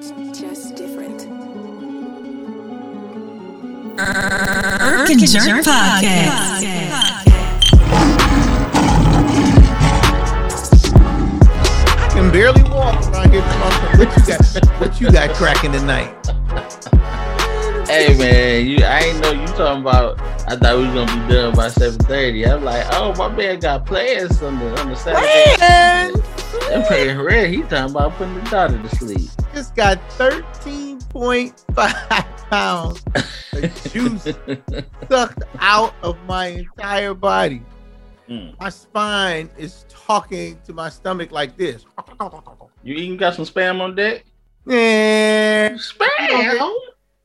It's just different. Irk and Jerk Podcast. I can barely walk around here talking. What you got? What you got cracking tonight? Hey man, you I ain't know you talking about. I thought we was gonna be done by seven thirty. I'm like, oh my man got plans on the on the Saturday. Man, I'm paying red. He talking about putting the daughter to sleep. Just got thirteen point five pounds of juice sucked out of my entire body. Mm. My spine is talking to my stomach like this. You even got some spam on deck? Man, Spam.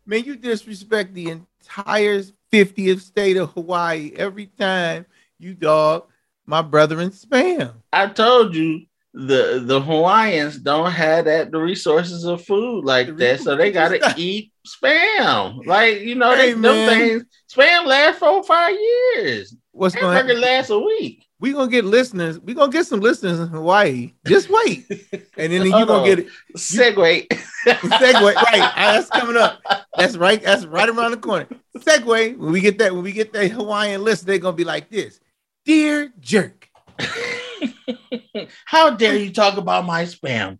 man, you disrespect the entire 50th state of Hawaii every time you dog my brother in spam. I told you the the Hawaiians don't have that the resources of food like that, so they gotta eat spam. Like you know, Hey, they them man. things spam lasts for five years. What's going Hamburger to lasts a week. we gonna get listeners. We gonna get some listeners in Hawaii. Just wait, and then you gonna on. get it. Segway. Segue, right? ah, That's coming up. That's right. That's right around the corner. Segue. When we get that, when we get that Hawaiian list, they're gonna be like this: Dear Jerk, How dare you talk about my spam?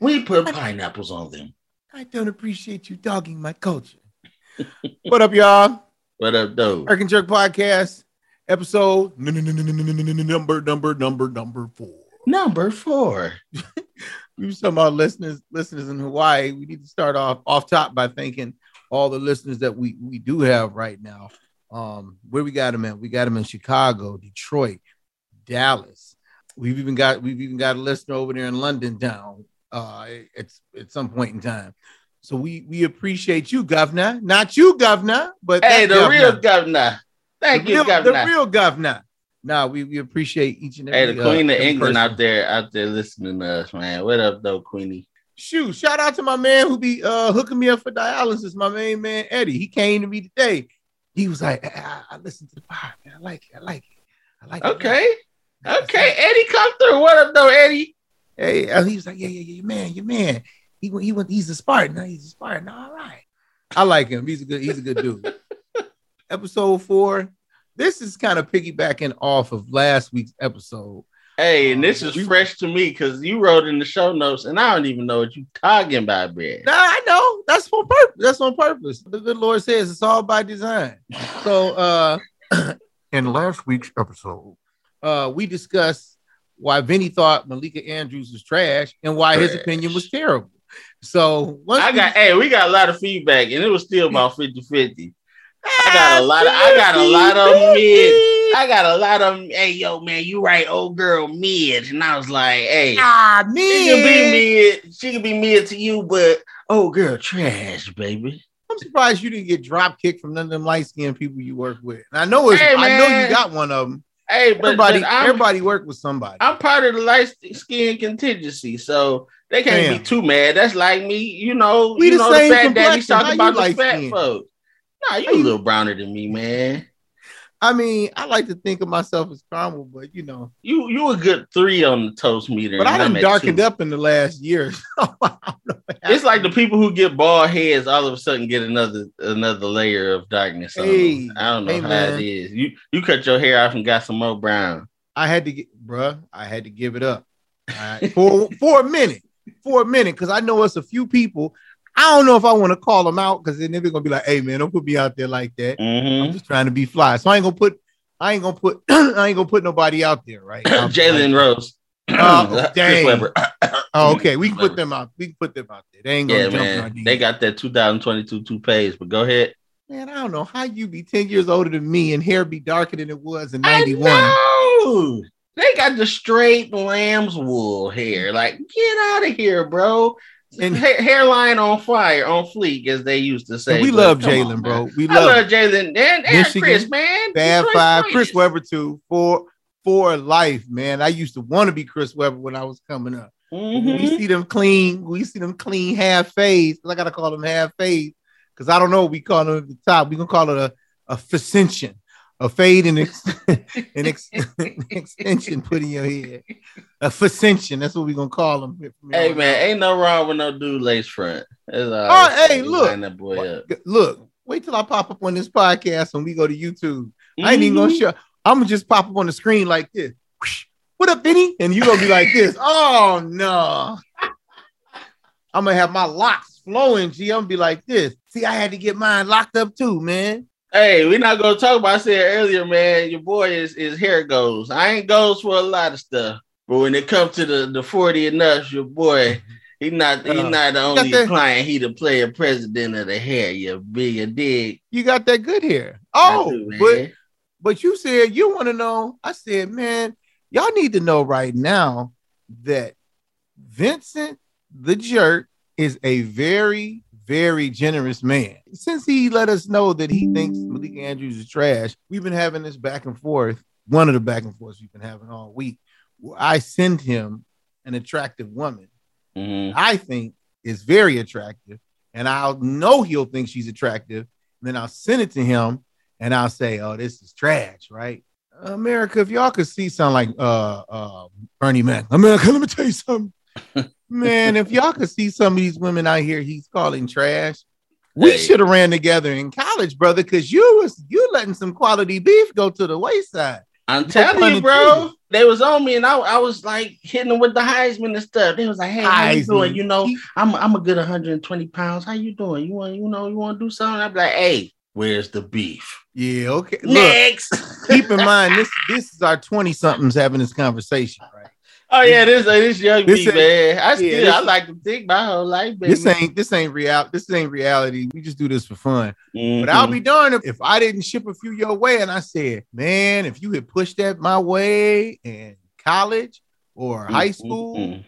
We put pineapples on them. I don't appreciate you dogging my culture. what up, y'all? What up, though? American Jerk Podcast, episode number, number, number, number four. Number four. we were talking about listeners, listeners in Hawaii. We need to start off off top by thanking all the listeners that we we do have right now. Um, where we got them at? We got them in Chicago, Detroit, Dallas, We've even got we've even got a listener over there in London town. Uh, it's at some point in time. So we we appreciate you, governor. Not you, governor, but Hey, the governor. real governor. Thank the you, real, governor. The real governor. Nah, we, we appreciate each and hey, every. the Queen uh, of England person. out there, out there listening to us, man. What up, though, Queenie? Shoot, shout out to my man who be uh hooking me up for dialysis, my main man Eddie. He came to me today. He was like, I, I listened to the pod, man. I like it. I like it. I like it. Okay, okay. Eddie, come through. What up, though, Eddie? Hey, uh, he was like, yeah, yeah, yeah, your man, your man. He went, he went, he's a Spartan. No, he's a Spartan. All right. I like him. He's a good, he's a good dude. episode four. This is kind of piggybacking off of last week's episode. Hey, and this is We- fresh to me because you wrote in the show notes, and I don't even know what you talking about, man. Nah, I know. That's on purpose. That's on purpose. The good Lord says it's all by design. So uh in last week's episode, uh we discussed why Vinny thought Malika Andrews was trash and why his opinion was terrible. So I got, hey, we got a lot of feedback, and it was still about 50 50. I got a lot of- I got a lot of mid. I got a lot of, hey, yo, man, you right, old girl mid. And I was like, hey, Ah, she can be mid. She can be mid to you, but old girl trash, baby. I'm surprised you didn't get drop kicked from none of them light skinned people you work with. And I know it's Hey, I know you got one of them. Hey, but, Everybody, but everybody work with somebody. I'm part of the light skin contingency, so they can't Damn. be too mad. That's like me, you know. We you the know same the fat complexion. How talking about the fat light-skinned? folks. Nah, you How a little browner than me, man. I mean, I like to think of myself as caramel, but you know, You you a good three on the toast meter. but I and I'm done darkened two. up in the last year. so I don't know what It's like the people who get bald heads all of a sudden get another another layer of darkness. Hey. I don't know hey, how man. it is. You you cut your hair off and got some more brown. I had to get, bruh, I had to give it up All right, for for a minute, for a minute, because I know it's a few people. I don't know if I want to call them out because then they're gonna be like, "Hey, man, don't put me out there like that." Mhm. I'm just trying to be fly, so I ain't gonna put, I ain't gonna put, I ain't gonna put nobody out there, right? Jalen Rose. Oh, dang. Webber. Oh, okay, we can put them out. We can put them out there. They ain't gonna Yeah, jump man. They got that 2022 two toupees, but go ahead. Man, I don't know how you be 10 years older than me and hair be darker than it was in 91. know. They got the straight lamb's wool hair. Like, get out of here, bro. And- Ha- hairline on fire, on fleek, as they used to say. We love Jalen, bro. We I love love Jalen and, and Chris, man. Fab Five, Chris. Webber too, for for life, man. I used to want to be Chris Webber when I was coming up. Mhm. We see them clean, we see them clean half fades. I gotta call them half fades because I don't know. what We call them at the top. We gonna call it a a a fade and ex- an, ex- an extension put in your head. A fascension. That's what we're gonna call them. Hey man, ain't no wrong with no dude lace front. All Oh, hey, look. that boy up. Look, wait till I pop up on this podcast and we go to YouTube. I ain't even gonna Mhm. show. I'm gonna just pop up on the screen like this. What up, Vinny? And you gonna be like this. Oh no. I'm gonna have my locks flowing. G, I'm gonna be like this. See, I had to get mine locked up too, man. Hey, we're not gonna talk about. I said earlier, man. Your boy is is hair goes. I ain't goes for a lot of stuff, but when it comes to the the forty and up, your boy, he not he Uh, not the only that- client. He the player president of the hair. You big a dig. You got that good hair. Oh, do, but but you said you want to know. I said, man, y'all need to know right now that Vincent the jerk is a very, very generous man. Since he let us know that he thinks Malika Andrews is trash, we've been having this back and forth. One of the back and forths we've been having all week. I send him an attractive woman Mhm. I think is very attractive, and I'll know he'll think she's attractive. And then I'll send it to him, and I'll say, "Oh, this is trash, right?" America, if y'all could see something like uh uh Bernie Mac, America, let me tell you something, man. If y'all could see some of these women out here, he's calling trash. We Hey. should have ran together in college, brother, because you was you letting some quality beef go to the wayside. I'm telling you, bro. They was on me, and I, I was like hitting them with the Heisman and stuff. They was like, "Hey, how you doing? You know, I'm I'm a good 120 pounds. How you doing? You want you know you want to do something?" I'm like, "Hey, where's the beef?" yeah, okay. Look, Next. keep in mind this this is our 20 somethings having this conversation, right? Oh yeah, this this young This me, man. I still this- I like to think my whole life, baby. This ain't this ain't real. This ain't reality. We just do this for fun. Mhm. But I'll be darned if, I didn't ship a few your way and I said, man, if you had pushed that my way in college or high Mm, school, mm,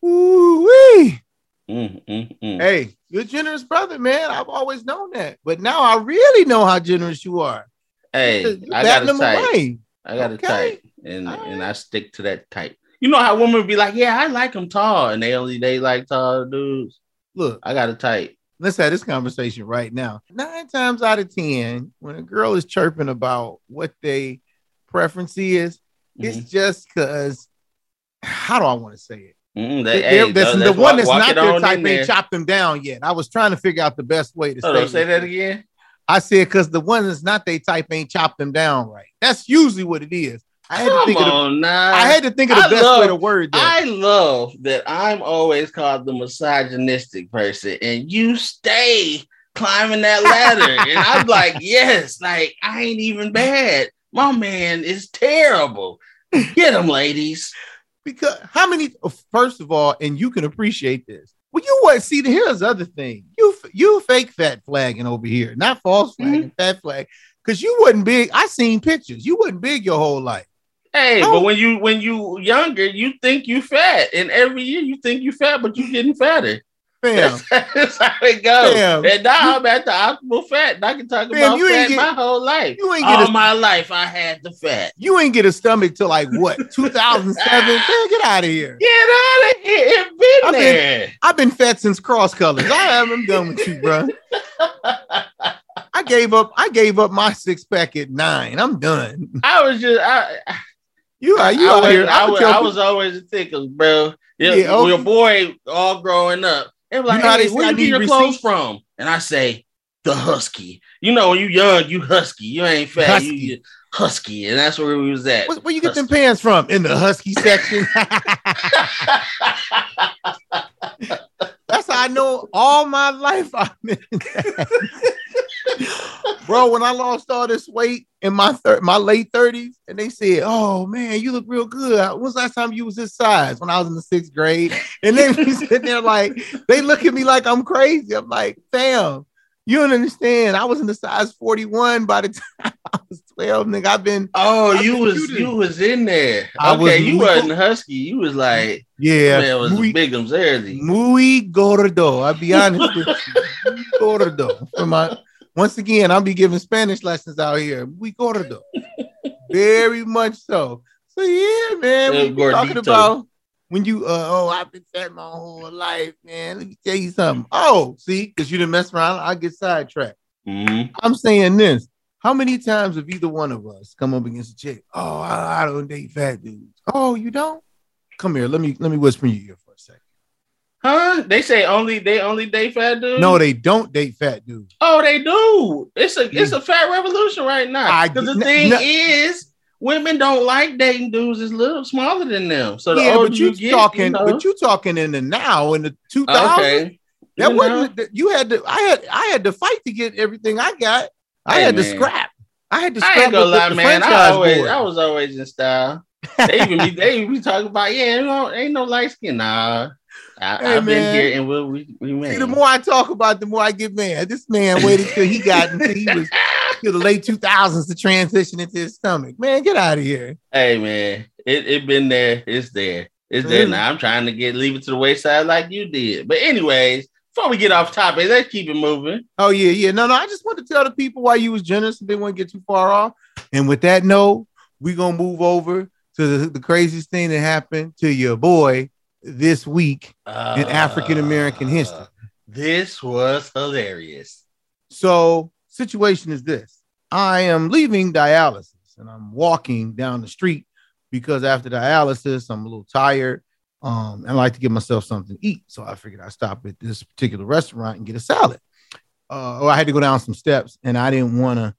woo-wee. mm, mm, mm. hey, you're a generous brother, man. I've always known that. But now I really know how generous you are. Hey, I got a type. away. I got a Okay. type, and All and. I stick to that type. You know how women be like, "Yeah, I like them tall," and they only they like tall dudes. Look, I got a type. let's have this conversation right now. Nine times out of ten, when a girl is chirping about what they preference is, Mhm. it's just because how do I want to say it? Mhm, They- hey, that's- let's the one that's not their type in ain't chopped them down yet. I was trying to figure out the best way to say that again. I said because the one that's not their type ain't chopped them down right. That's usually what it is. I had to Come think of the, on. I had to think of the I best love- way to word that. I love that I'm always called the misogynistic person, and you stay climbing that ladder. and I'm like, yes, like I ain't even bad. My man is terrible. Get him, ladies. because how many? Oh, first of all, and you can appreciate this. Well, you what? See, the here's the other thing. You you fake fat flagging over here, not false mm-hmm. flagging, fat flag. Because you wasn't big. I seen pictures. You wasn't big your whole life. Hey, Oh. but when you when you younger, you think you fat, and every year you think you fat, but you getting fatter. Fam, That's how it goes. Fam. And now I'm at the optimal fat. And I can talk Fam, about fat get- my whole life. you ain't get All a- my life, I had the fat. you ain't get a stomach till like what 2007. Man, get out of here. Get out of here. It been I've been- there. I've been fat since cross colors. I haven't done with you, bro. I gave up. I gave up my six pack at nine. I'm done. I was just I You are you I, out was, here. I, I'm was. I was always a thicker, bro. Yeah, Yeah, oh. okay. your boy all growing up. They were like, know hey, where you get your clothes from? And I say, the husky. You know, when you young, you husky. You ain't fat. Husky. You, you husky. And that's where we was at. Where, where you get them pants from? In the husky section. That's how I know all my life I've been. Bro, when I lost all this weight in my thir- my late 30s, and they said, Oh man, you look real good. When's the last time you was this size? When I was in the sixth grade. And then we sitting there like they look at me like I'm crazy. I'm like, fam, you don't understand. I was in the size 41 by the time I was 12, nigga. I've been Oh, I've you been was shooting. you was in there. I okay, was you muy- wasn't husky. You was like yeah. man was muy- bigums early. Muy gordo. I'll be honest with you. Gordo. For my once again, I'll be giving Spanish lessons out here. Muy gordo. Very much so. So yeah, man. We be talking about when you uh oh, I've been fat my whole life, man. Let me tell you something. Oh, see, because you didn't mess around, I get sidetracked. Mhm. I'm saying this. How many times have either one of us come up against a chick? Oh, I, I don't date fat dudes. Oh, you don't? Come here. Let me let me whisper in your ear for a second. Huh? They say only they only date fat dudes. No, they don't date fat dudes. Oh, they do. It's a mm. it's a fat revolution right now. Because the thing n- is, women don't like dating dudes that's a little smaller than them. So the yeah, but you, you get, talking, you know, but you talking in the now in the 2000s. okay. That You wasn't that- you had to. I had I had to fight to get everything I got. I Hey, had to scrap. I had to I scrap ain't gonna lie, man. I always, board. I was always in style. They even be, they even be talking about, yeah, you know, ain't no light skin. Nah, I, Hey, I've man. been here and we'll we, we See, the more I talk about, the more I get mad. This man waited till he got until he was till the late 2000s to transition into his stomach. Man, get out of here. Hey man, it it been there. It's there. It's there Mhm. now. I'm trying to get leave it to the wayside like you did. But anyways, before we get off topic, let's keep it moving. Oh yeah, yeah. No, no. I just want to tell the people why you was generous and didn't want to get too far off. And with that note, we're gonna move over to the, the craziest thing that happened to your boy this week in African American history. Uh, This was hilarious. So, situation is this: I am leaving dialysis and I'm walking down the street because after dialysis, I'm a little tired. Um, and I like to give myself something to eat. So I figured I'd stop at this particular restaurant and get a salad. Uh, or I had to go down some steps and I didn't want to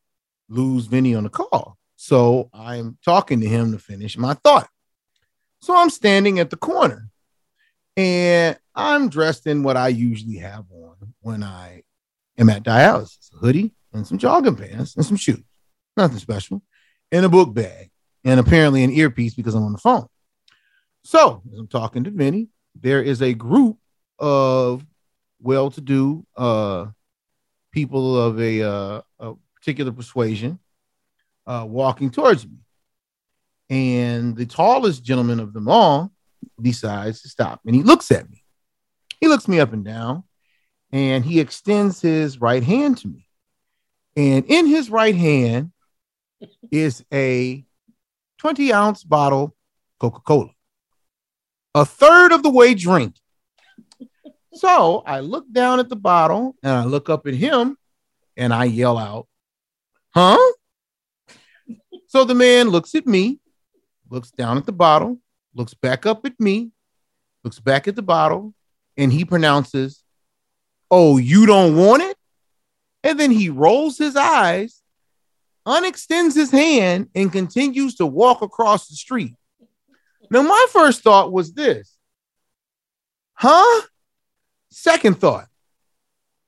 lose Vinny on the call. So I'm talking to him to finish my thought. So I'm standing at the corner and I'm dressed in what I usually have on when I am at dialysis a hoodie and some jogging pants and some shoes. Nothing special. And a book bag and apparently an earpiece because I'm on the phone. So as I'm talking to Vinny, there is a group of well-to-do uh, people of a, uh, a particular persuasion uh, walking towards me. And the tallest gentleman of them all decides to stop and he looks at me. He looks me up and down and he extends his right hand to me. And in his right hand is a 20 ounce bottle Coca Cola, a third of the way drink. So I look down at the bottle and I look up at him and I yell out, Huh? So the man looks at me, looks down at the bottle, looks back up at me, looks back at the bottle, and he pronounces, Oh, you don't want it? And then he rolls his eyes, unextends his hand, and continues to walk across the street. Now, my first thought was this Huh? Second thought,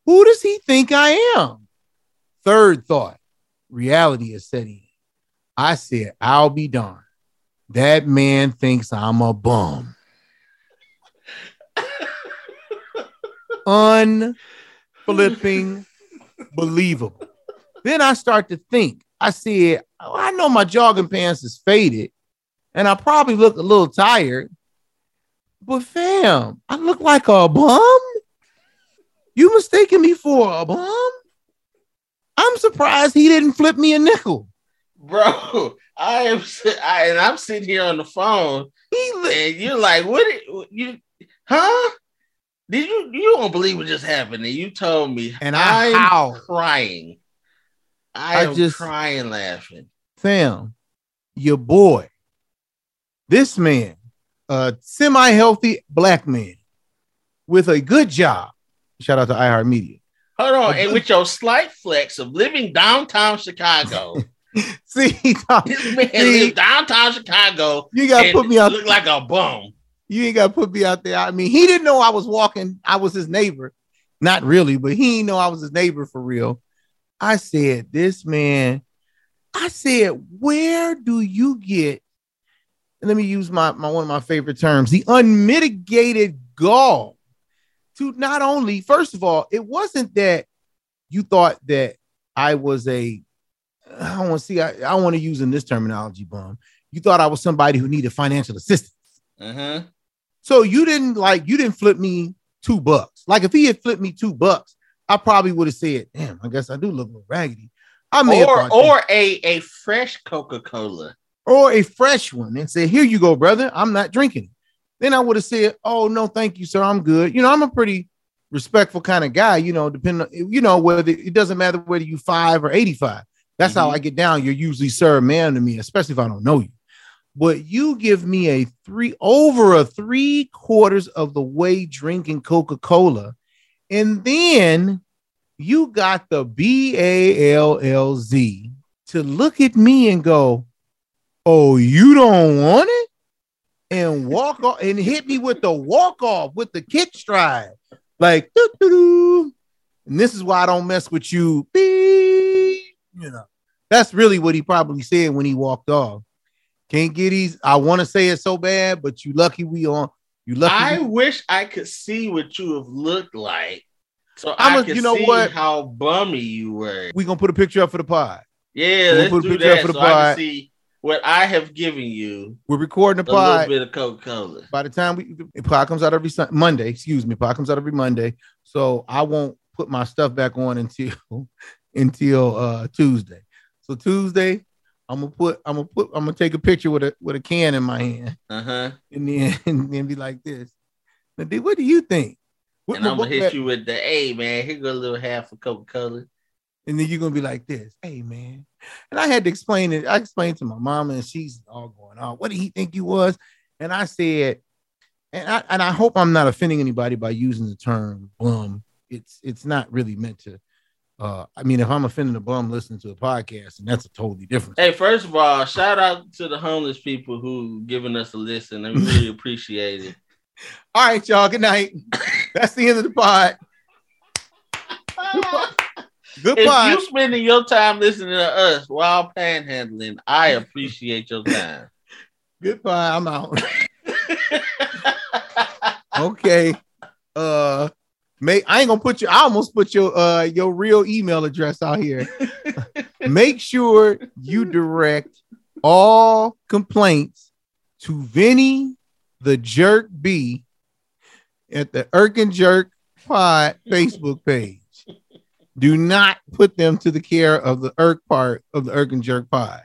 who does he think I am? Third thought, reality is setting. in. I said, I'll be darned. That man thinks I'm a bum. Unflipping believable. Then I start to think. I said, oh, I know my jogging pants is faded, and I probably look a little tired. But fam, I look like a bum. You mistaken me for a bum? I'm surprised he didn't flip me a nickel. Bro, I am I, and I'm sitting here on the phone He and you're like, what you huh? Did you you don't believe what just happened? And you told me And I I'm crying. I, I am just- crying laughing. fam, your boy, this man, a semi-healthy black man with a good job. Shout out to iHeartMedia. Hold on, A and good- with your slight flex of living downtown Chicago, See, this man See? downtown Chicago. you gotta put me out. Look like a bum. You ain't gotta put me out there. I mean, he didn't know I was walking. I was his neighbor. Not really, but he didn't know I was his neighbor for real. I said, this man, I said, where do you get? Let me use my, my one of my favorite terms, the unmitigated gall to not only, first of all, it wasn't that you thought that I was a, I don't want to see, I, I want to use in this terminology, bum. You thought I was somebody who needed financial assistance. Uh-huh. So you didn't like you didn't flip me two bucks. Like if he had flipped me two bucks, I probably would have said, "Damn, I guess I do look a little raggedy." I may Or or a, a fresh Coca-Cola. or a fresh one and say, "Here you go, brother. I'm not drinking." Then I would have said, "Oh no, thank you, sir. I'm good." You know, I'm a pretty respectful kind of guy. You know, depending on you know whether it doesn't matter whether you five or eighty five. That's how Mhm. I get down. You're usually sir, ma'am to me, especially if I don't know you. But you give me a three over a three quarters of the way drinking Coca Cola, and then you got the B A L L Z to look at me and go, "Oh, you don't want it," and walk off and hit me with the walk off with the kick stride, like doo doo doo. And this is why I don't mess with you. Beep. You know, that's really what he probably said when he walked off. Can't get these. I want to say it so bad, but you lucky we on. You lucky. I we- wish I could see what you have looked like, so I'm I a- you know see what? how bummy you were. we gonna put a picture up for the pod. Yeah, let's put a do picture up that for the so I can see what I have given you. We're recording the A little bit of Coca Cola. By the time we the pod comes out every Sun- Monday, excuse me, pod comes out every Monday. So I won't put my stuff back on until until uh Tuesday. So Tuesday, I'm gonna put I'm gonna put I'm gonna take a picture with a with a can in my hand Uh huh. and then and then be like this. Now, dude, what do you think? What- And I'm gonna hit you with the, hey man, here go a little half of Coca Cola. And then you're gonna be like this, hey man. And I had to explain it. I explained to my mama, and she's all going, Oh, what did he think you was? And I said, and I and I hope I'm not offending anybody by using the term bum. It's it's not really meant to uh I mean if I'm offending a bum listening to a podcast, and that's a totally different Hey, first of all, shout out to the homeless people who giving us a listen. I really appreciate it. all right, y'all. Good night. That's the end of the pod. Good if you spending your time listening to us while panhandling, I appreciate your time. Goodbye. I'm out. okay. Uh make I ain't gonna put you, I almost put your uh your real email address out here. Make sure you direct all complaints to Vinny the Jerk B at the Irk and Jerk Pod Facebook page. Do not put them to the care of the Irk part of the Irk and Jerk Pod.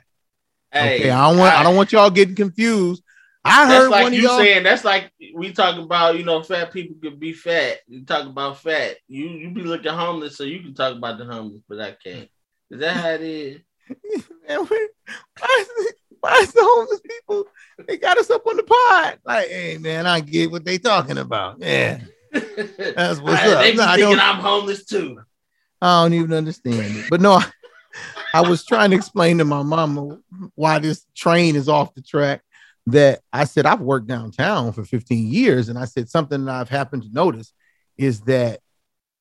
Hey, okay, I don't want I, don't want y'all getting confused. I That's heard like one of you y'all. saying. That's like we talk about. You know, fat people could be fat. You talk about fat. You you be looking homeless, so you can talk about the homeless, but I can't. Is that how it is? Man, why, why, is, why is the homeless people? They got us up on the pod. Like, hey man, I get what they talking about. Yeah, that's what's Hey, up. They be No, I thinking I'm homeless too. I don't even understand it. But no, I, I was trying to explain to my mama why this train is off the track. That I said I've worked downtown for 15 years, and I said something that I've happened to notice is that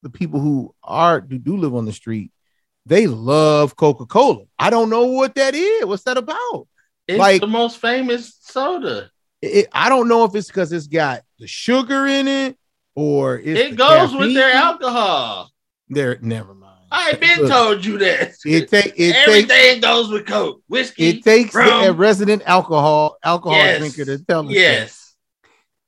the people who are who do live on the street, they love Coca-Cola. I don't know what that is. What's that about? It's Like- the most famous soda. It, I don't know if it's because it's got the sugar in it or it's It goes with their caffeine. alcohol. There, never mind. I ain't been Look, told you that. It take it Everything takes goes with Coke, whiskey. it takes rum. a resident alcohol alcohol Yes. drinker to tell us. yes.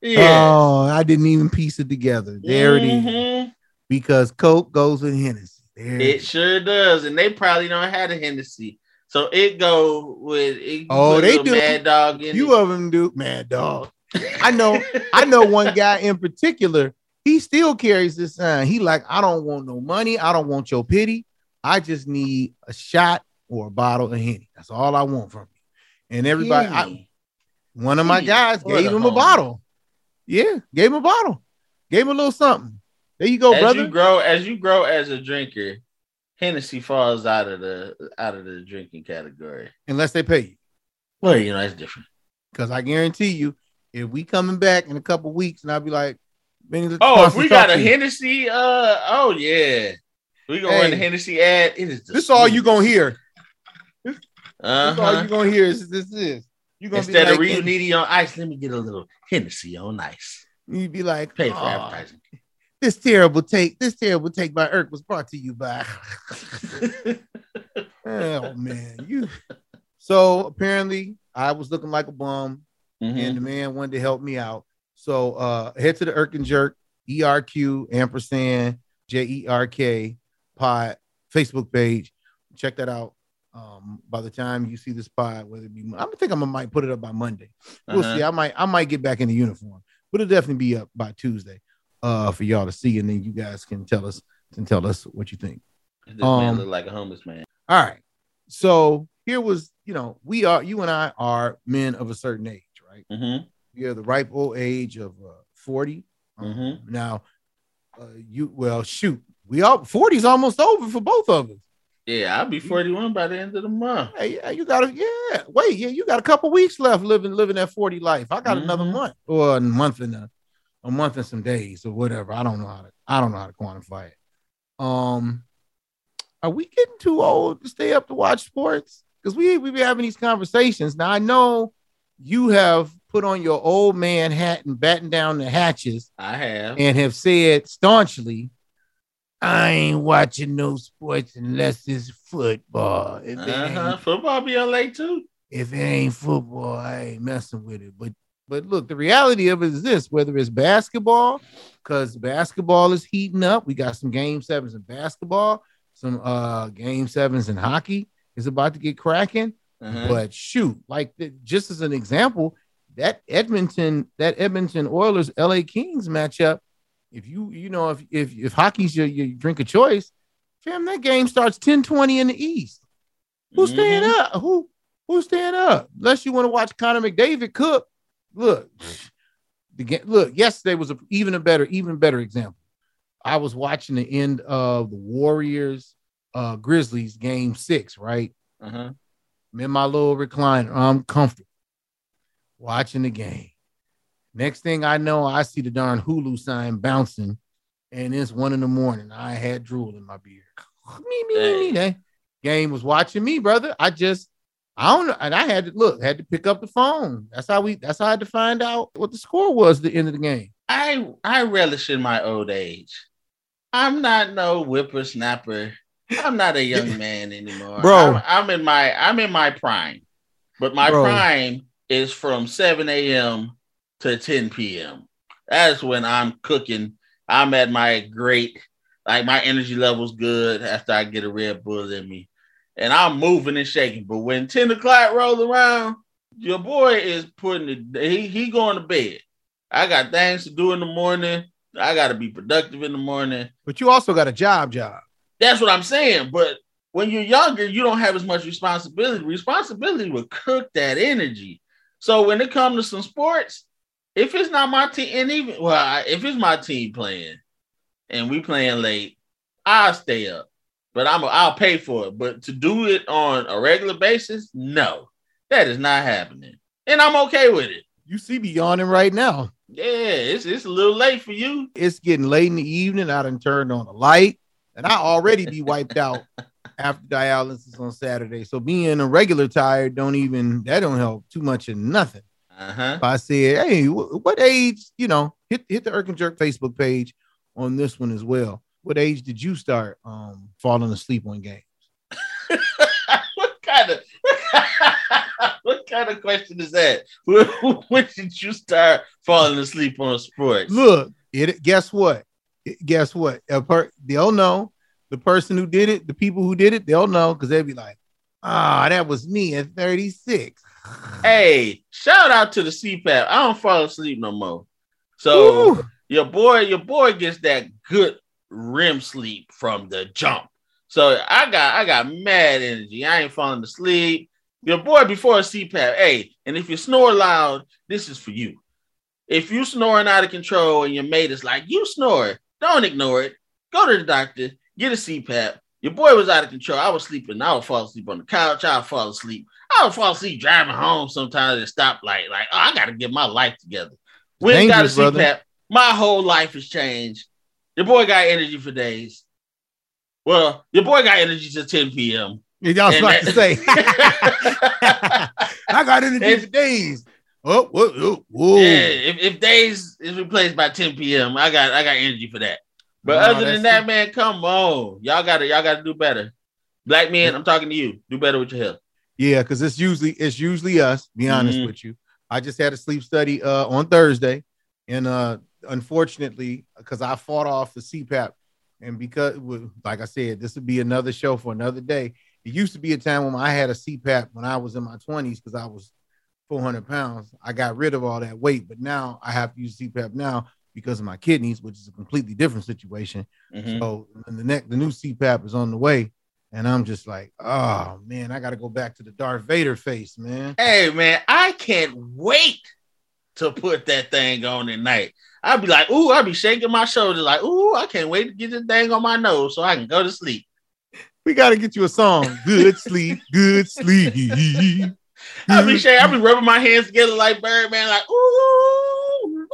Yes. Oh, I didn't even piece it together. There it is. Mhm. Because Coke goes with Hennessy. There It sure does, and they probably don't have a Hennessy, so it go with. It Oh, they do. Mad Dog in few of them do. Mad dog. I know. I know one guy in particular. He still carries this sign. He like, I don't want no money. I don't want your pity. I just need a shot or a bottle of Henny. That's all I want from you. And everybody, I, one of my guys gave him a bottle. Yeah, gave him a bottle. Gave him a little something. There you go, as brother. you grow, as you grow as a drinker, Hennessy falls out of the out of the drinking category. Unless they pay you. Well, you know that's different. Because I guarantee you, if we coming back in a couple weeks and I'll be like, Oh, if we got a. Hennessy, uh, oh yeah, we gonna run the Hennessy ad. It is This all you gonna hear. This all Uh-huh. you gonna hear is this is. You gonna Instead be of like, real needy on ice, let me get a little Hennessy on ice. you'd be like, Pay for "Aw, advertising. This terrible take, this terrible take by Irk was brought to you by. oh man, you. So apparently, I was looking like a bum, Mhm. and the man wanted to help me out. So uh head to the Irk and Jerk, E R Q ampersand J E R K pod Facebook page. Check that out. Um, by the time you see this pod, whether it be, I think I'm gonna might put it up by Monday. We'll Uh-huh. see. I might I might get back in the uniform, but it'll definitely be up by Tuesday uh for y'all to see, and then you guys can tell us can tell us what you think. This man Um, look like a homeless man. All right. So here was, you know, we are you and I are men of a certain age, right? Mm-hmm. Are the ripe old age of uh, 40. Um, Mhm. Now, uh, you well, shoot, we all 40 is almost over for both of us. Yeah, I'll be 41 by the end of the month. Hey, yeah, you got a yeah. Wait, yeah, you got a couple weeks left living living that 40 life. I got another Mhm. month or a month and a, a month and some days or whatever. I don't know how to I don't know how to quantify it. Um, are we getting too old to stay up to watch sports? Because we we be having these conversations. Now I know you have put on your old man hat and batten down the hatches I have. and have said staunchly, I ain't watching no sports unless it's football. If, Uh-huh. Football be on late too. if it ain't football, I ain't messing with it. But but look, the reality of it is this: whether it's basketball, because basketball is heating up, we got some game sevens in basketball, some uh game sevens in hockey is about to get cracking. Uh-huh. But shoot, like the, just as an example, that Edmonton, that Edmonton Oilers LA Kings matchup, if you you know if if if hockey's your, your drink of choice, fam, that game starts 10-20 in the East. Who's staying Mhm. up? Who who's staying up? Unless you want to watch Connor McDavid cook. Look, the game. Look, yesterday was a, even a better, even better example. I was watching the end of the Warriors uh Grizzlies game six, right? Uh-huh. I'm in my little recliner. I'm comfortable watching the game. Next thing I know, I see the darn Hulu sign bouncing, and it's one in the morning. I had drool in my beard. me, me, me, me. That game was watching me, brother. I just, I don't know, and I had to look, had to pick up the phone. That's how we. That's how I had to find out what the score was at the end of the game. I I relish in my old age. I'm not no whippersnapper. I'm not a young man anymore. Bro. I'm, I'm in my I'm in my prime. But my Bro. prime is from 7 a.m. to 10 p.m. That's when I'm cooking. I'm at my great, like my energy level's good after I get a Red Bull in me. And I'm moving and shaking. But when 10 o'clock rolls around, your boy is putting it, he, he going to bed. I got things to do in the morning. I got to be productive in the morning. But you also got a job, job. That's what I'm saying. But when you're younger, you don't have as much responsibility. Responsibility will cook that energy. So when it comes to some sports, if it's not my team, and even well, if it's my team playing and we playing late, I'll stay up. But I'm I'll pay for it. But to do it on a regular basis, no, that is not happening. And I'm okay with it. You see me yawning right now. Yeah, it's it's a little late for you. It's getting late in the evening. I done turned on the light, and I already be wiped out after dialysis on Saturday. So being a regular tired don't even that don't help too much in nothing. Uh-huh. I said, hey, wh- what age? You know, hit hit the Irk and Jerk Facebook page on this one as well. What age did you start um falling asleep on games? what kind of what kind of question is that? When, did you start falling asleep on sports? Look, it guess what? Guess what? A per, they'll know the person who did it, the people who did it, they'll know because they'll be like, ah, that was me at 36. Hey, shout out to the CPAP. I don't fall asleep no more. So Woo. your boy, your boy gets that good REM sleep from the jump. So I got I got mad energy. I ain't falling asleep. Your boy before a CPAP. Hey, and if you snore loud, this is for you. If you snoring out of control and your mate is like, you snore, don't ignore it. Go to the doctor, get a CPAP. Your boy was out of control. I was sleeping. I would fall asleep on the couch. I would fall asleep. I would fall asleep driving home sometimes at a stoplight. Like, oh, I got to get my life together. When got a Dangerous, brother. CPAP, my whole life has changed. Your boy got energy for days. Well, your boy got energy to 10 p.m. Y'all was And about to say, I got energy It's- for days. Oh, whoa, whoa, whoa. yeah, if, if days is replaced by 10 p.m., I got I got energy for that. But No, other than that, man, come on. Y'all gotta y'all gotta do better. Black men, I'm talking to you. Do better with your health. Yeah, because it's usually it's usually us. Be honest Mhm. with you. I just had a sleep study uh on Thursday, and uh unfortunately, because I fought off the CPAP, and because like I said, this would be another show for another day. It used to be a time when I had a CPAP when I was in my 20s because I was 400 pounds. I got rid of all that weight, but now I have to use CPAP now because of my kidneys, which is a completely different situation. Mhm. So the next the new CPAP is on the way, And I'm just like, oh man, I gotta go back to the Darth Vader face, man. Hey man, I can't wait to put that thing on at night. I'd be like, ooh, I'd be shaking my shoulders, like, ooh, I can't wait to get this thing on my nose so I can go to sleep. We gotta get you a song. Good sleep, good sleep. I'll be shaking, I'd be rubbing my hands together like Birdman, like, ooh,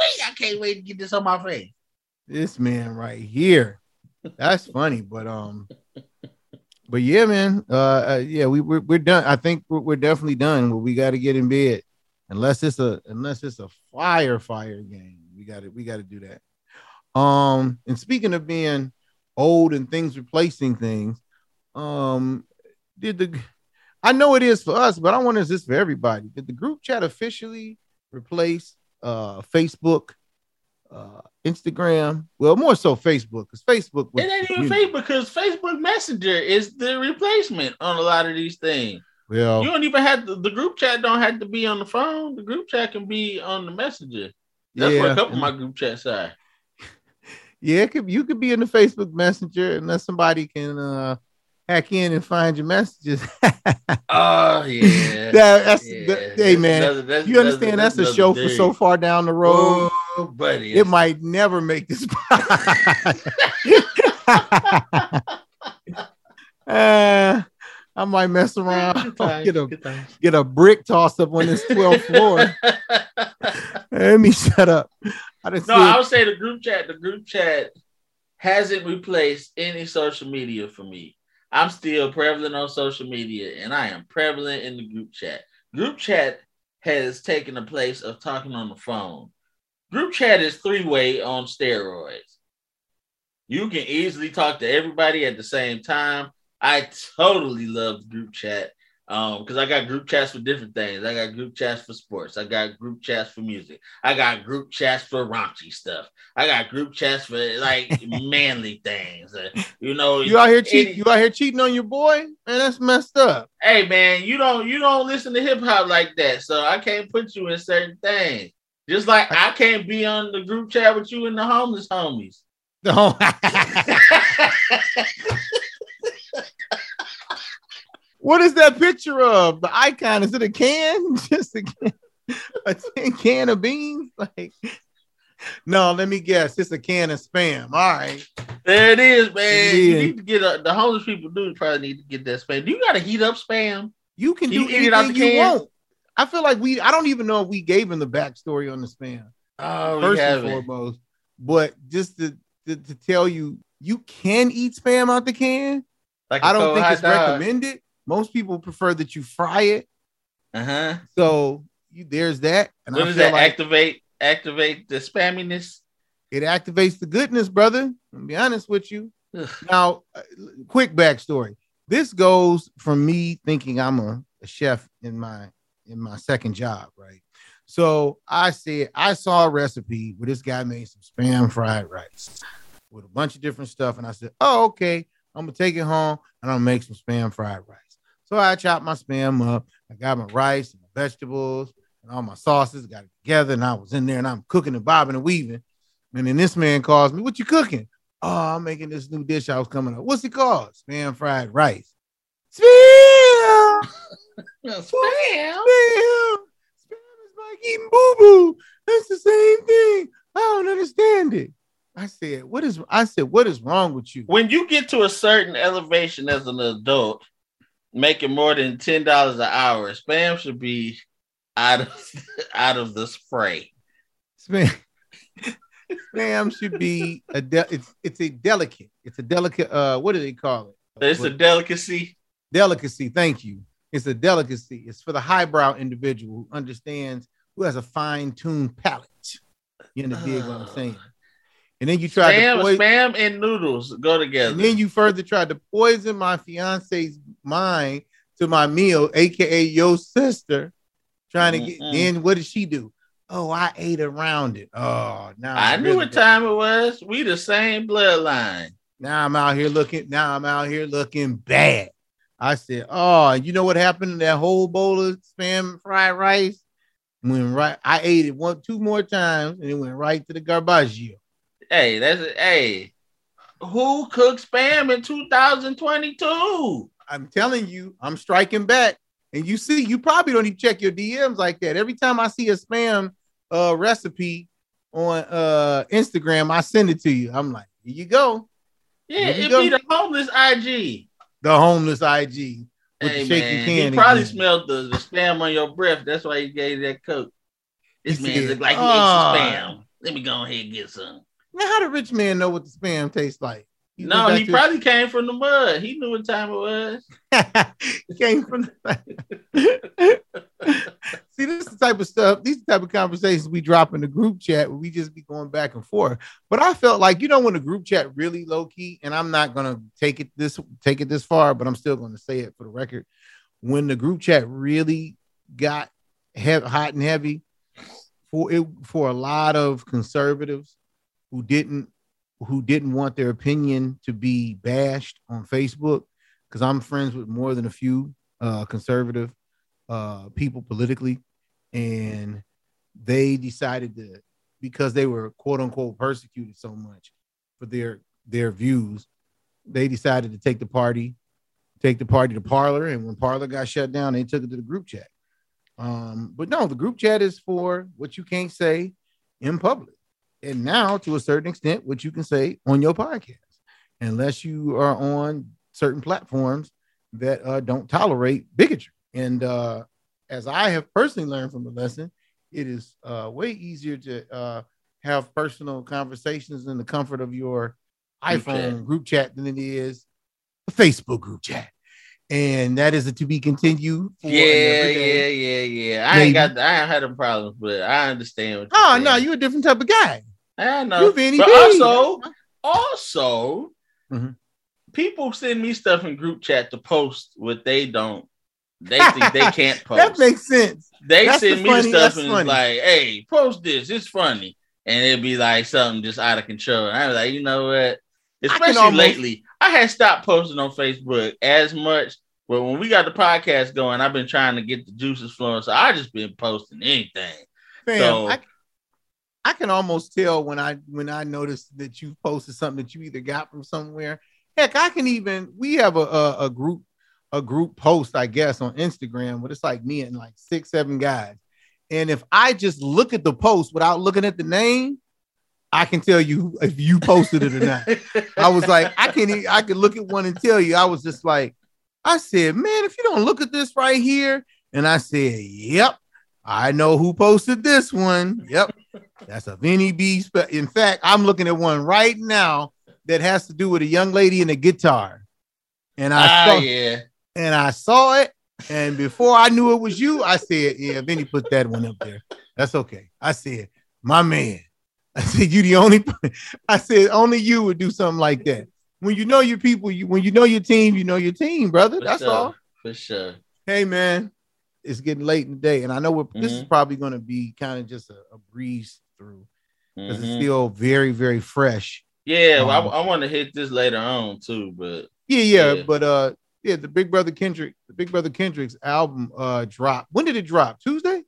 wait, I can't wait to get this on my face. This man right here. That's funny, but um, but yeah, man. Uh, uh yeah, we we're, we're done. I think we're, we're definitely done. But we got to get in bed, unless it's a unless it's a fire fire game. We got to we got to do that. Um, and speaking of being old and things replacing things, um, did the I know it is for us, but I wonder is this for everybody? Did the group chat officially replace uh Facebook, uh Instagram? Well, more so Facebook, because Facebook was It ain't even. Facebook because Facebook Messenger is the replacement on a lot of these things. Well, You don't even have to, the group chat don't have to be on the phone. The group chat can be on the messenger. That's yeah, what a couple of my group chats are. yeah, it could you could be in the Facebook Messenger and then somebody can uh hack in and find your messages. Oh yeah. That- that's Yeah. that- hey man, That's that's you understand another- that's a show for so far down the road. Oh, buddy. it might never make this uh, I might mess around, times, get a get a brick tossed up on this 12th floor. Let me shut up. I didn't No, see I it. would say the group chat. The group chat hasn't replaced any social media for me. I'm still prevalent on social media, and I am prevalent in the group chat. Group chat has taken the place of talking on the phone. Group chat is three way on steroids. You can easily talk to everybody at the same time. I totally love group chat um because I got group chats for different things. I got group chats for sports. I got group chats for music. I got group chats for raunchy stuff. I got group chats for like manly things. Uh, you know, You out here cheating? You out here cheating on your boy? Man, that's messed up. hey man, you don't you don't listen to hip hop like that, so I can't put you in certain things. Just like I can't be on the group chat with you and the homeless homies. No. what is that picture of? The icon? Is it a can? Just a can, a tin can of beans? Like, no, let me guess. It's a can of spam. All right. There it is, man. You need to get a, the homeless people do probably need to get that spam. Do you got to heat up spam? You can You do eat it out anything the you can? want. I feel like we, I don't even know if we gave him the backstory on the spam. Oh, first and foremost. But just to, to, to tell you, you can eat spam out the can. Like I don't think it's recommended. Most people prefer that you fry it. Uh huh. So you, there's that. And What I does that like activate? Activate the spamminess. it activates the goodness, brother. I'll be honest with you. Ugh. Now, uh, quick backstory. This goes from me thinking I'm a, a chef in my in my second job, right? So I said I saw a recipe where this guy made some spam fried rice with a bunch of different stuff, and I said, "Oh, okay. I'm gonna take it home and I'm gonna make some spam fried rice." So I chopped my spam up. I got my rice and my vegetables and all my sauces, got it together, and I was in there and I'm cooking and bobbing and weaving. And then this man calls me, What you cooking? Oh, I'm making this new dish I was coming up. What's it called? Spam fried rice. Spam! Spam. Spam! Spam is like eating boo-boo. That's the same thing. I don't understand it. I said, what is I said, what is wrong with you? When you get to a certain elevation as an adult, making more than ten dollars an hour, spam should be out of out of the spray. Spam. Spam should be a de- it's it's a delicate. It's a delicate uh what do they call it? It's a delicacy. delicacy. Thank you. It's a delicacy. It's for the highbrow individual who understands, who has a fine-tuned palate. You understand what I'm saying? And then you try Spam, to poison, spam and noodles go together. and then you further tried to poison my fiance's mind to my meal, aka your sister, trying to get. Then what did she do? Oh, I ate around it. Oh, now I knew really what time it was. We the same bloodline. Now I'm out here looking. Now I'm out here looking bad. I said, "Oh, you know what happened to that whole bowl of spam fried rice? Went right. I ate it one, two more times, and it went right to the garbaggio. Hey, that's it. Hey, who cooked spam in 2022? I'm telling you, I'm striking back. And you see, you probably don't even check your DMs like that. Every time I see a spam uh, recipe on uh, Instagram, I send it to you. I'm like, here you go. Yeah, you it'd go. be the homeless IG. The homeless IG with Hey, the shaky man, can. he probably again. smelled the, the spam on your breath. That's why he gave you that coke. This He man said, look like he "Ah." ate some spam. Let me go ahead and get some. Now, how the rich man know what the spam tastes like? He no, he probably came from the mud. He knew what time it was. he came from. The... See, this is the type of stuff. These type of conversations we drop in the group chat where we just be going back and forth. But I felt like you know when the group chat really low key, and I'm not gonna take it this take it this far, but I'm still gonna say it for the record. When the group chat really got he- hot and heavy for it for a lot of conservatives who didn't who didn't want their opinion to be bashed on Facebook because I'm friends with more than a few uh, conservative uh, people politically, and they decided to because they were quote unquote persecuted so much for their their views, they decided to take the party, take the party to Parler, and when Parler got shut down, they took it to the group chat. Um, but no, the group chat is for what you can't say in public, and now to a certain extent, what you can say on your podcast, unless you are on certain platforms that uh, don't tolerate bigotry. And uh, as I have personally learned from the lesson, it is uh, way easier to uh, have personal conversations in the comfort of your Group iPhone chat. group chat than it is a Facebook group chat. And that is a to be continued. Yeah, yeah, yeah, yeah. I Maybe. ain't got, I ain't had them problems, but I understand. What Oh no, you're a different type of guy. I know. Vinny but B. also, also, Mhm. people send me stuff in group chat to post what they don't. They think they can't post. That makes sense. they that's send the me funny- stuff and funny. it's like, "Hey, post this. It's funny," and it'd be like something just out of control. And I was like, you know what? Especially almost- lately, I had stopped posting on Facebook as much. But when we got the podcast going, I've been trying to get the juices flowing, so I just been posting anything. Fam, So- I, I can almost tell when I when I notice that you posted something that you either got from somewhere. Heck, I can even we have a, a, a group a group post, I guess, on Instagram, but it's like me and like six, seven guys. And if I just look at the post without looking at the name, I can tell you if you posted it or not. I was like, I can I could look at one and tell you. I was just like, I said, man, if you don't look at this right here, and I said, yep, I know who posted this one. Yep, that's a Vinny B. Spe- In fact, I'm looking at one right now that has to do with a young lady and a guitar, and I ah, saw yeah. and I saw it, and before I knew it was you, I said, yeah, Vinny put that one up there. That's okay. I said, my man. I said, you the only. I said, only you would do something like that. When you know your people, you when you know your team, you know your team, brother. For That's sure, all. For sure. Hey, man, it's getting late in the day, and I know we're, this is Mhm. probably going to be kind of just a, a breeze through because Mhm. it's still very, very fresh. Yeah, well, Um, I, I want to hit this later on too, but Yeah, yeah, Yeah. but uh, yeah, the Big Brother Kendrick, the Big Brother Kendrick's album uh dropped. When did it drop? Tuesday,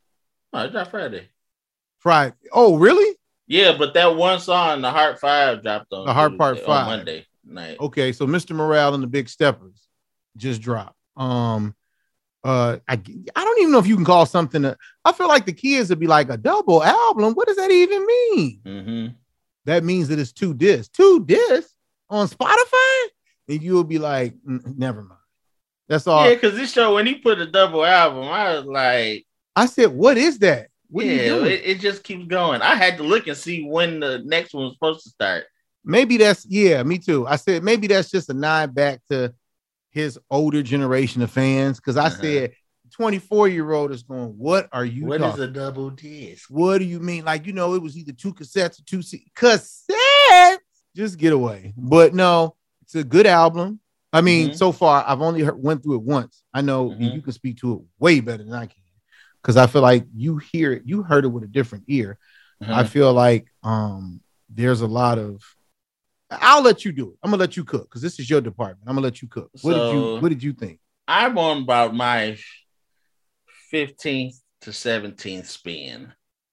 oh, it's not Friday. Friday. Oh, really? Yeah, but that one song, the Heart Five, dropped on The Heart Part Five. on Monday night. Okay, so Mr. Morale and the Big Steppers just dropped. Um, uh, I I don't even know if you can call something. A, I feel like the kids would be like a double album. What does that even mean? hmm That means that it's two discs, two discs on Spotify, and you'll be like, "Mm, never mind. That's all. Yeah, because this show when he put a double album, I was like, I said, what is that? What yeah, it, it just keeps going. I had to look and see when the next one was supposed to start. maybe that's yeah, me too. I said maybe that's just a nod back to his older generation of fans because I Uh-huh. said 24 year old is going, what are you What is talking? a double disc? What do you mean? Like you know, it was either two cassettes or two C- cassettes. Just get away. But no, it's a good album. I mean, Mhm. so far I've only heard, went through it once. I know Mhm. you can speak to it way better than I can because I feel like you hear it, you heard it with a different ear. Uh-huh. I feel like um there's a lot of I'll let you do it. I'm gonna let you cook because this is your department. I'm gonna let you cook. What did you what did you think? I'm on about my 15th to 17th spin.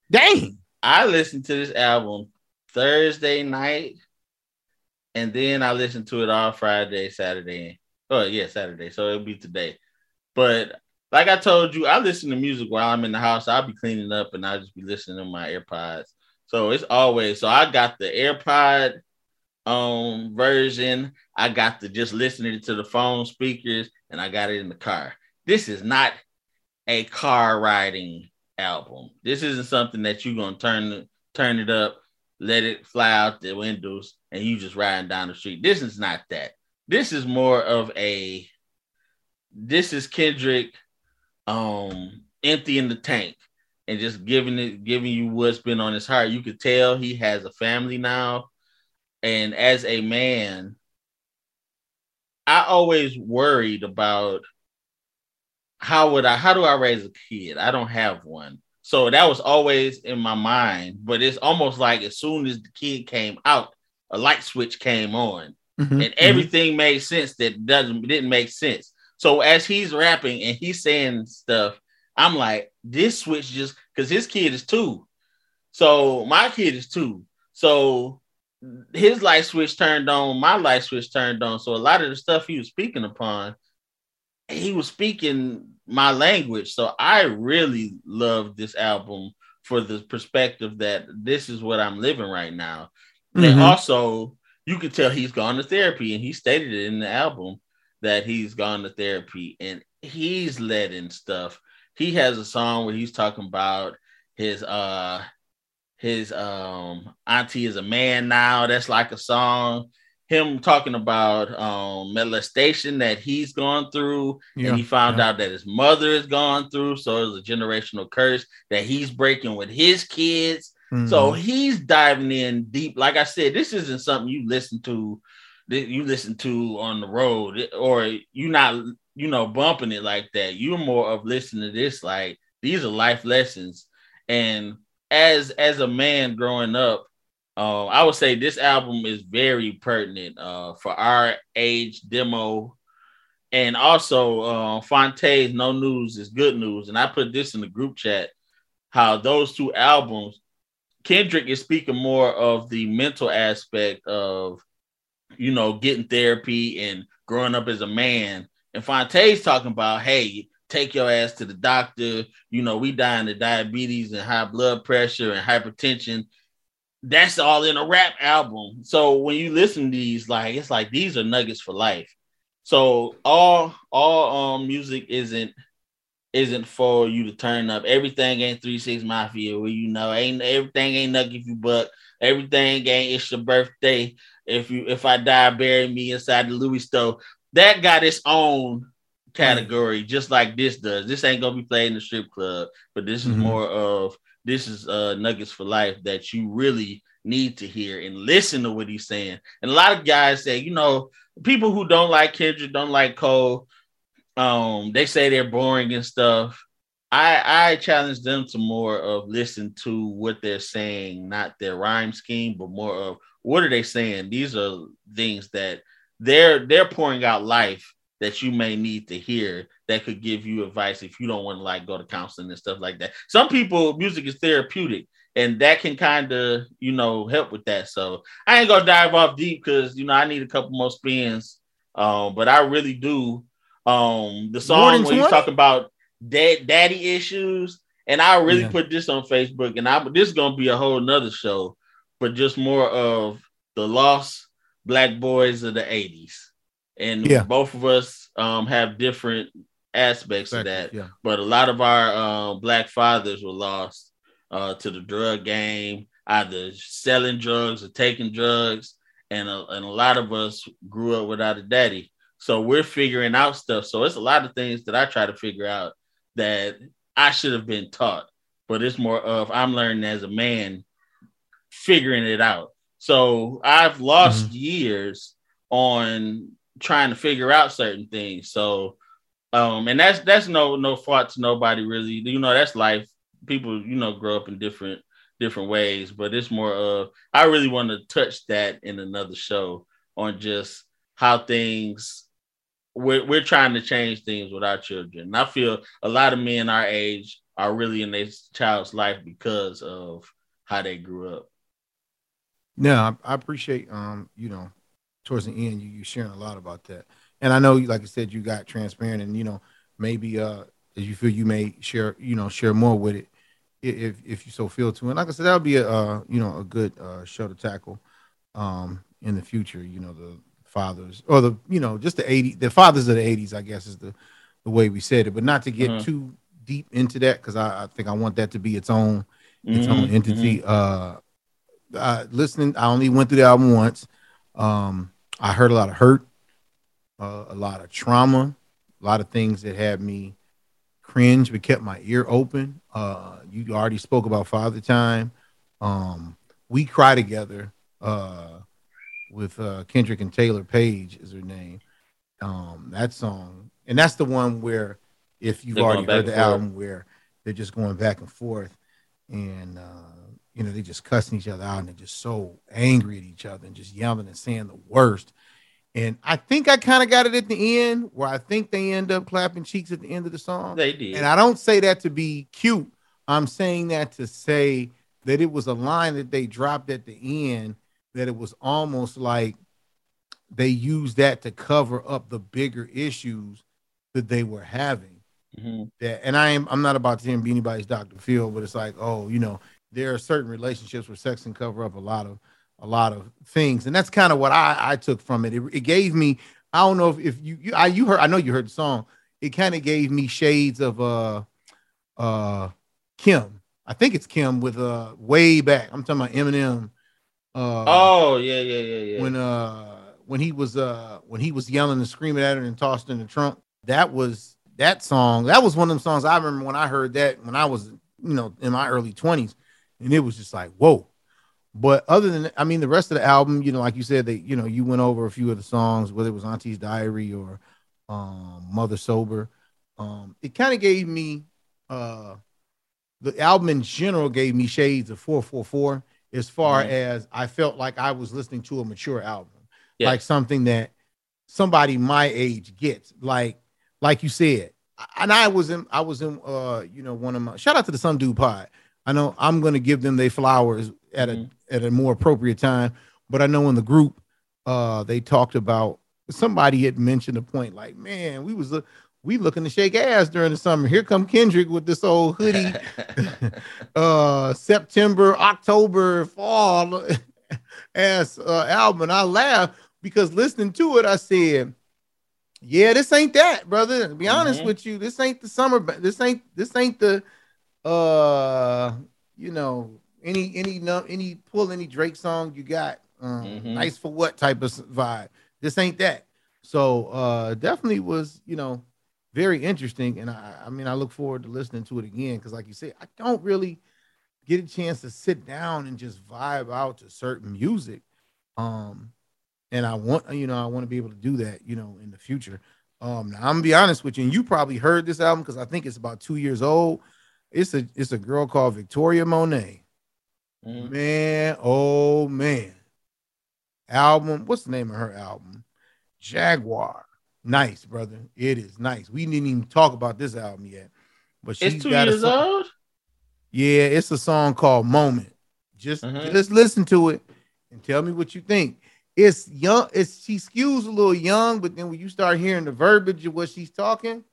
Dang. I listened to this album Thursday night and then I listened to it all Friday, Saturday. Oh yeah, Saturday. So it'll be today. But like I told you, I listen to music while I'm in the house. I'll be cleaning up and I'll just be listening to my AirPods. So it's always so I got the AirPod um version. I got to just listening to the phone speakers and I got it in the car. This is not a car riding album. This isn't something that you're gonna turn turn it up, let it fly out the windows, and you just riding down the street. This is not that. This is more of a this is Kendrick um emptying the tank and just giving it giving you what's been on his heart. You could tell he has a family now. And as a man, I always worried about how would I how do I raise a kid? I don't have one. So that was always in my mind, but it's almost like as soon as the kid came out, a light switch came on. Mm-hmm, and everything mm-hmm. made sense that doesn't didn't make sense. So as he's rapping and he's saying stuff, I'm like, this switch just because his kid is two. So my kid is two. So his light switch turned on, my light switch turned on. So a lot of the stuff he was speaking upon, he was speaking my language. So I really love this album for the perspective that this is what I'm living right now. Mm-hmm. And also, you could tell he's gone to therapy, and he stated it in the album that he's gone to therapy and he's letting stuff. He has a song where he's talking about his uh his um auntie is a man now. That's like a song. Him talking about um molestation that he's gone through, yeah, and he found yeah. out that his mother has gone through. So it's a generational curse that he's breaking with his kids. Mm-hmm. So he's diving in deep. Like I said, this isn't something you listen to that you listen to on the road, or you're not you know bumping it like that. You're more of listening to this like these are life lessons, and as as a man growing up, uh, I would say this album is very pertinent uh, for our age demo. And also, uh, Phonte's No News is Good News. And I put this in the group chat how those two albums, Kendrick is speaking more of the mental aspect of, you know, getting therapy and growing up as a man. And Phonte's talking about, hey, take your ass to the doctor. You know, we dying of diabetes and high blood pressure and hypertension. That's all in a rap album. So when you listen to these, like it's like these are nuggets for life. So all all um music isn't isn't for you to turn up. Everything ain't three six mafia where you know ain't everything ain't nugget if you buck. Everything ain't it's your birthday. If you if I die, bury me inside the Louis stove. That got its own category, just like this does. This ain't gonna be played in the strip club, but this is mm-hmm. more of this is uh nuggets for life that you really need to hear and listen to what he's saying. And a lot of guys say, you know, people who don't like Kendrick, don't like Cole, um, they say they're boring and stuff. I I challenge them to more of listen to what they're saying, not their rhyme scheme, but more of what are they saying? These are things that they're they're pouring out life that you may need to hear that could give you advice if you don't want to like go to counseling and stuff like that. Some people, music is therapeutic, and that can kind of you know help with that. So I ain't gonna dive off deep because you know I need a couple more spins. Um, but I really do. Um, the song where you talk about dad daddy issues, and I really yeah. put this on Facebook, and I this is gonna be a whole nother show, but just more of the lost black boys of the 80s and yeah. both of us um, have different aspects exactly. of that. Yeah. But a lot of our uh, black fathers were lost uh, to the drug game, either selling drugs or taking drugs, and a, and a lot of us grew up without a daddy. So we're figuring out stuff. So it's a lot of things that I try to figure out that I should have been taught, but it's more of I'm learning as a man, figuring it out. So I've lost mm-hmm. years on trying to figure out certain things. So, um, and that's that's no no fault to nobody really. You know, that's life. People, you know, grow up in different different ways, but it's more of I really want to touch that in another show on just how things we're we're trying to change things with our children. And I feel a lot of men our age are really in their child's life because of how they grew up. Yeah, I, I appreciate um, you know, towards the end, you you sharing a lot about that. And I know, like I said, you got transparent, and you know, maybe uh, as you feel you may share, you know, share more with it if if you so feel to. And like I said, that'll be a uh, you know a good uh, show to tackle um, in the future. You know, the fathers or the you know just the 80 the fathers of the 80s, I guess is the the way we said it, but not to get Mhm. too deep into that because I, I think I want that to be its own its Mhm, own entity. Uh, uh, listening, I only went through the album once. Um, I heard a lot of hurt, uh, a lot of trauma, a lot of things that had me cringe, but kept my ear open. Uh, you already spoke about Father Time. Um, we cry together uh, with uh, Kendrick and Taylour Paige is her name. Um, that song, and that's the one where, if you've They're already heard the album, where they're just going back and forth, and uh, you know they just cussing each other out, and they're just so angry at each other, and just yelling and saying the worst. And I think I kind of got it at the end, where I think they end up clapping cheeks at the end of the song. They did. And I don't say that to be cute. I'm saying that to say that it was a line that they dropped at the end that it was almost like they used that to cover up the bigger issues that they were having. Mhm. That and I am I'm not about to be anybody's Dr. Phil, but it's like, oh, you know, there are certain relationships where sex can cover up a lot of a lot of things. And that's kind of what I, I took from it. it. It gave me, I don't know if, if you you I you heard I know you heard the song. It kind of gave me shades of uh uh Kim. I think it's Kim with uh way back. I'm talking about Eminem. Uh Oh yeah, yeah, yeah, yeah. when uh when he was uh when he was yelling and screaming at her and tossed in the trunk. That was that song. That was one of them songs I remember when I heard that when I was you know in my early 20s, and it was just like whoa. But other than I mean the rest of the album, you know, like you said, they you know you went over a few of the songs, whether it was Auntie's Diary or um, Mother Sober. Um, it kind of gave me uh the album in general gave me shades of 444 as far Mhm. as I felt like I was listening to a mature album, Yeah. like something that somebody my age gets. Like, like you said, and I was in, I was in, uh, you know, one of my shout out to the Some Dude Pod. I know I'm gonna give them their flowers at a at a more appropriate time, but I know in the group, uh, they talked about somebody had mentioned a point like, man, we was we looking to shake ass during the summer. Here come Kendrick with this old hoodie uh September, October, fall ass uh, album. And I laughed because listening to it, I said, Yeah, this ain't that, brother. To be honest Mhm. with you, this ain't the summer, this ain't this ain't the uh you know any any any pull any Drake song you got. Um, Mhm. nice for what type of vibe. This ain't that. So uh definitely was, you know, very interesting. And I, I mean, I look forward to listening to it again because, like you said, I don't really get a chance to sit down and just vibe out to certain music. Um, and I want, you know, I want to be able to do that, you know, in the future. Um, now I'm gonna be honest with you, and you probably heard this album because I think it's about two years old. It's a it's a girl called Victoria Monet. Mhm. Man, oh man. Album, what's the name of her album? Jaguar. Nice, brother. It is nice. We didn't even talk about this album yet. But she's It's two got years old. Yeah, it's a song called Moment. Just Mhm. just listen to it and tell me what you think. It's young, it's she skews a little young, but then when you start hearing the verbiage of what she's talking,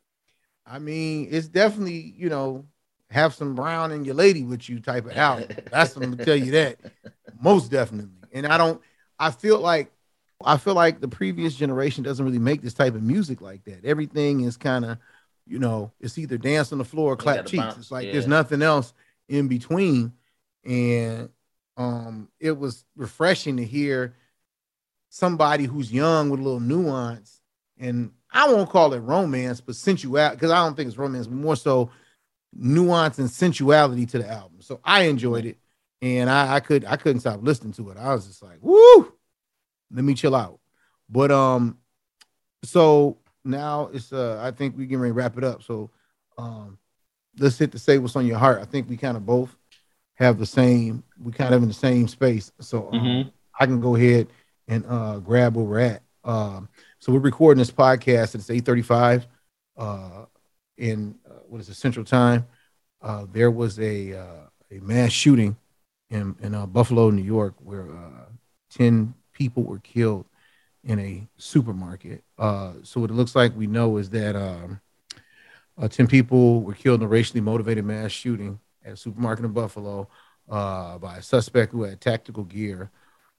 I mean, it's definitely, you know, have some brown and your lady with you type of album. That's I'm gonna tell you that. Most definitely. And I don't I feel like I feel like the previous generation doesn't really make this type of music like that. Everything is kind of, you know, it's either dance on the floor or clap cheeks. bounce, it's like yeah. there's nothing else in between. And um it was refreshing to hear somebody who's young with a little nuance and I won't call it romance, but sensuality, because I don't think it's romance, but more so nuance and sensuality to the album. So I enjoyed it, and I, I could I couldn't stop listening to it. I was just like, woo, let me chill out. But um, so now it's uh, I think we can ready to wrap it up. So um, let's hit the say what's on your heart. I think we kind of both have the same. We kind of in the same space. So um, Mhm. I can go ahead and uh, grab where we're at. Um, so we're recording this podcast. It's eight thirty-five uh, in what is it Central Time. Uh, there was a uh, a mass shooting in in uh, Buffalo, New York, where uh, ten people were killed in a supermarket. Uh, so what it looks like we know is that um, uh, 10 people were killed in a racially motivated mass shooting at a supermarket in Buffalo by a suspect who had tactical gear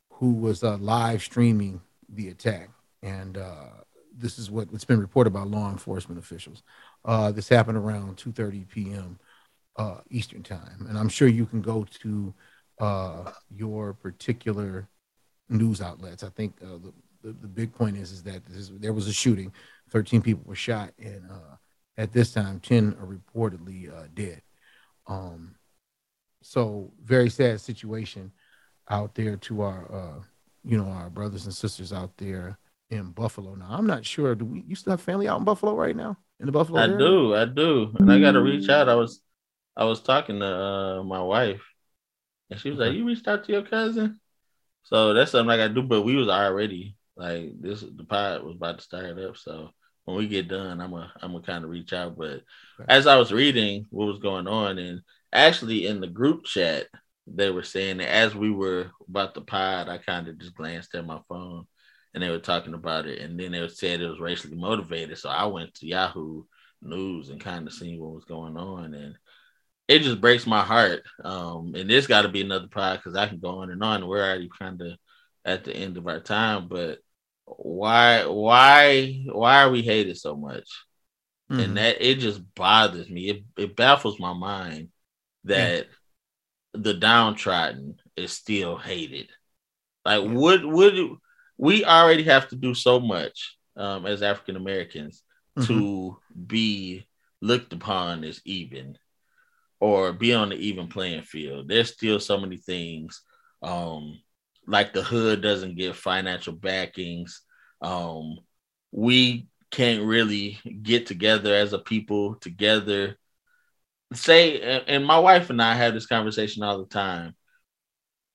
who was live streaming the attack. And this is what, what's been reported by law enforcement officials. Uh, this happened around 2.30 p.m. Uh, Eastern time. And I'm sure you can go to uh, your particular news outlets. I think uh, the, the, the, big point is, is that is, there was a shooting. 13 people were shot. And uh, at this time, 10 are reportedly uh, dead. Um, so very sad situation out there to our, you know, our brothers and sisters out there in Buffalo. Now, I'm not sure. Do we? You still have family out in Buffalo right now? In the Buffalo? I area? do, I do, and I got to reach out. I was, I was talking to uh, my wife, and she was like, "You reached out to your cousin." So that's something I got to do. But we was already like this. The pod was about to start up, so when we get done, I'm a I'm gonna kind of reach out. But as I was reading what was going on, and actually in the group chat, they were saying that as we were about the pod, I kind of just glanced at my phone and they were talking about it. And then they said it was racially motivated. So I went to Yahoo News and kind of seen what was going on. And it just breaks my heart. Um, and this got to be another pod because I can go on and on. We're already kind of at the end of our time, but why, why, why are we hated so much? Mm-hmm. And that it just bothers me. It, it baffles my mind that mm-hmm. the downtrodden is still hated. Like, yeah. would would we already have to do so much um, as African Americans mm-hmm. to be looked upon as even or be on the even playing field. There's still so many things um, like the hood doesn't get financial backings. Um, we can't really get together as a people together. Say, and my wife and I have this conversation all the time.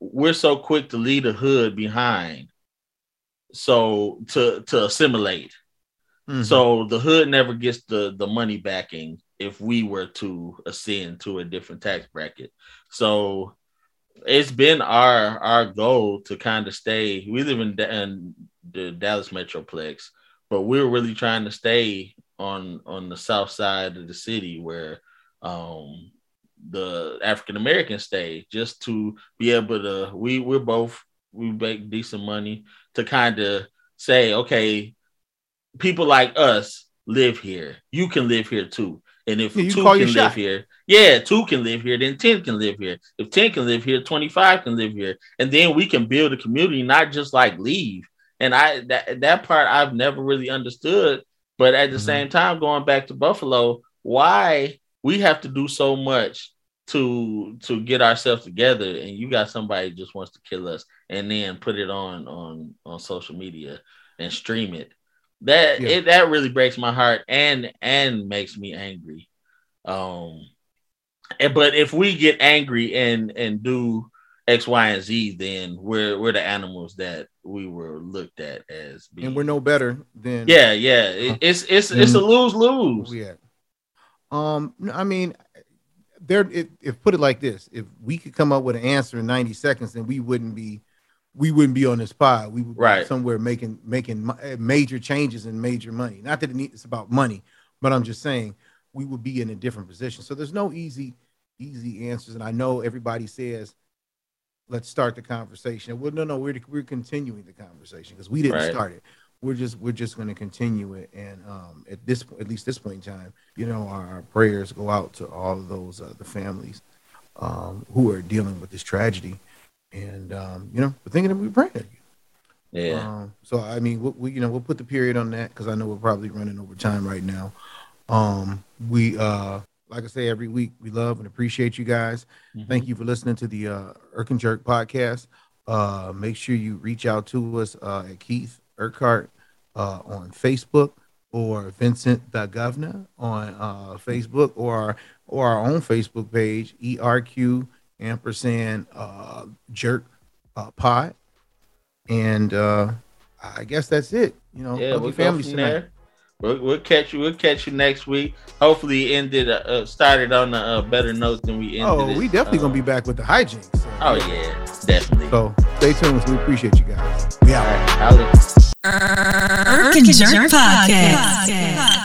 We're so quick to leave the hood behind so to to assimilate. Mm-hmm. So the hood never gets the the money backing if we were to ascend to a different tax bracket. So it's been our our goal to kind of stay. We live in, in the Dallas Metroplex, but we're really trying to stay on on the south side of the city where um the African American stay just to be able to we we're both we make decent money to kind of say, okay, people like us live here. You can live here too. And if yeah, two can live here, yeah, two can live here, then 10 can live here. If 10 can live here, 25 can live here. And then we can build a community, not just like leave. And I that that part I've never really understood. But at the mm-hmm. same time, going back to Buffalo, why we have to do so much to to get ourselves together and you got somebody just wants to kill us and then put it on on on social media and stream it that yeah. it that really breaks my heart and and makes me angry um and, but if we get angry and and do X, Y, and Z, then we're we're the animals that we were looked at as being. And we're no better than yeah, yeah. It, it's it's it's a lose lose. Yeah. Um, I mean, there if, if put it like this if we could come up with an answer in 90 seconds then we wouldn't be we wouldn't be on this pod we would be right. somewhere making making eh, major changes and major money. Not that it needs, it's about money but i'm just saying we would be in a different position. So there's no easy easy answers. And i know everybody says let's start the conversation. Well no no we're, we're continuing the conversation because we didn't right. start it. We're just we're just going to continue it. And um, at this at least this point in time you know our, our prayers go out to all of those uh, the families um, who are dealing with this tragedy and um, you know we're thinking of we're praying at you yeah um, so i mean we, we, you know we'll put the period on that because i know we're probably running over time right now um, we uh like I say every week, we love and appreciate you guys. Mm-hmm. Thank you for listening to the uh, Irk and Jerk podcast. Uh, make sure you reach out to us uh, at Keith Urquhart uh, on Facebook or Vincent the Governor on uh, Facebook or our, or our own Facebook page, ERQ ampersand uh, Jerk uh, Pod. And uh, I guess that's it. You know, yeah, we'll family there. We'll, we'll, catch you. We'll catch you next week. Hopefully, ended uh, uh started on a, a, better note than we ended. Oh, we definitely gonna be um, back with the hijinks. So. Oh yeah, definitely. So stay tuned. We appreciate you guys. We out. Irk and Jerk Podcast.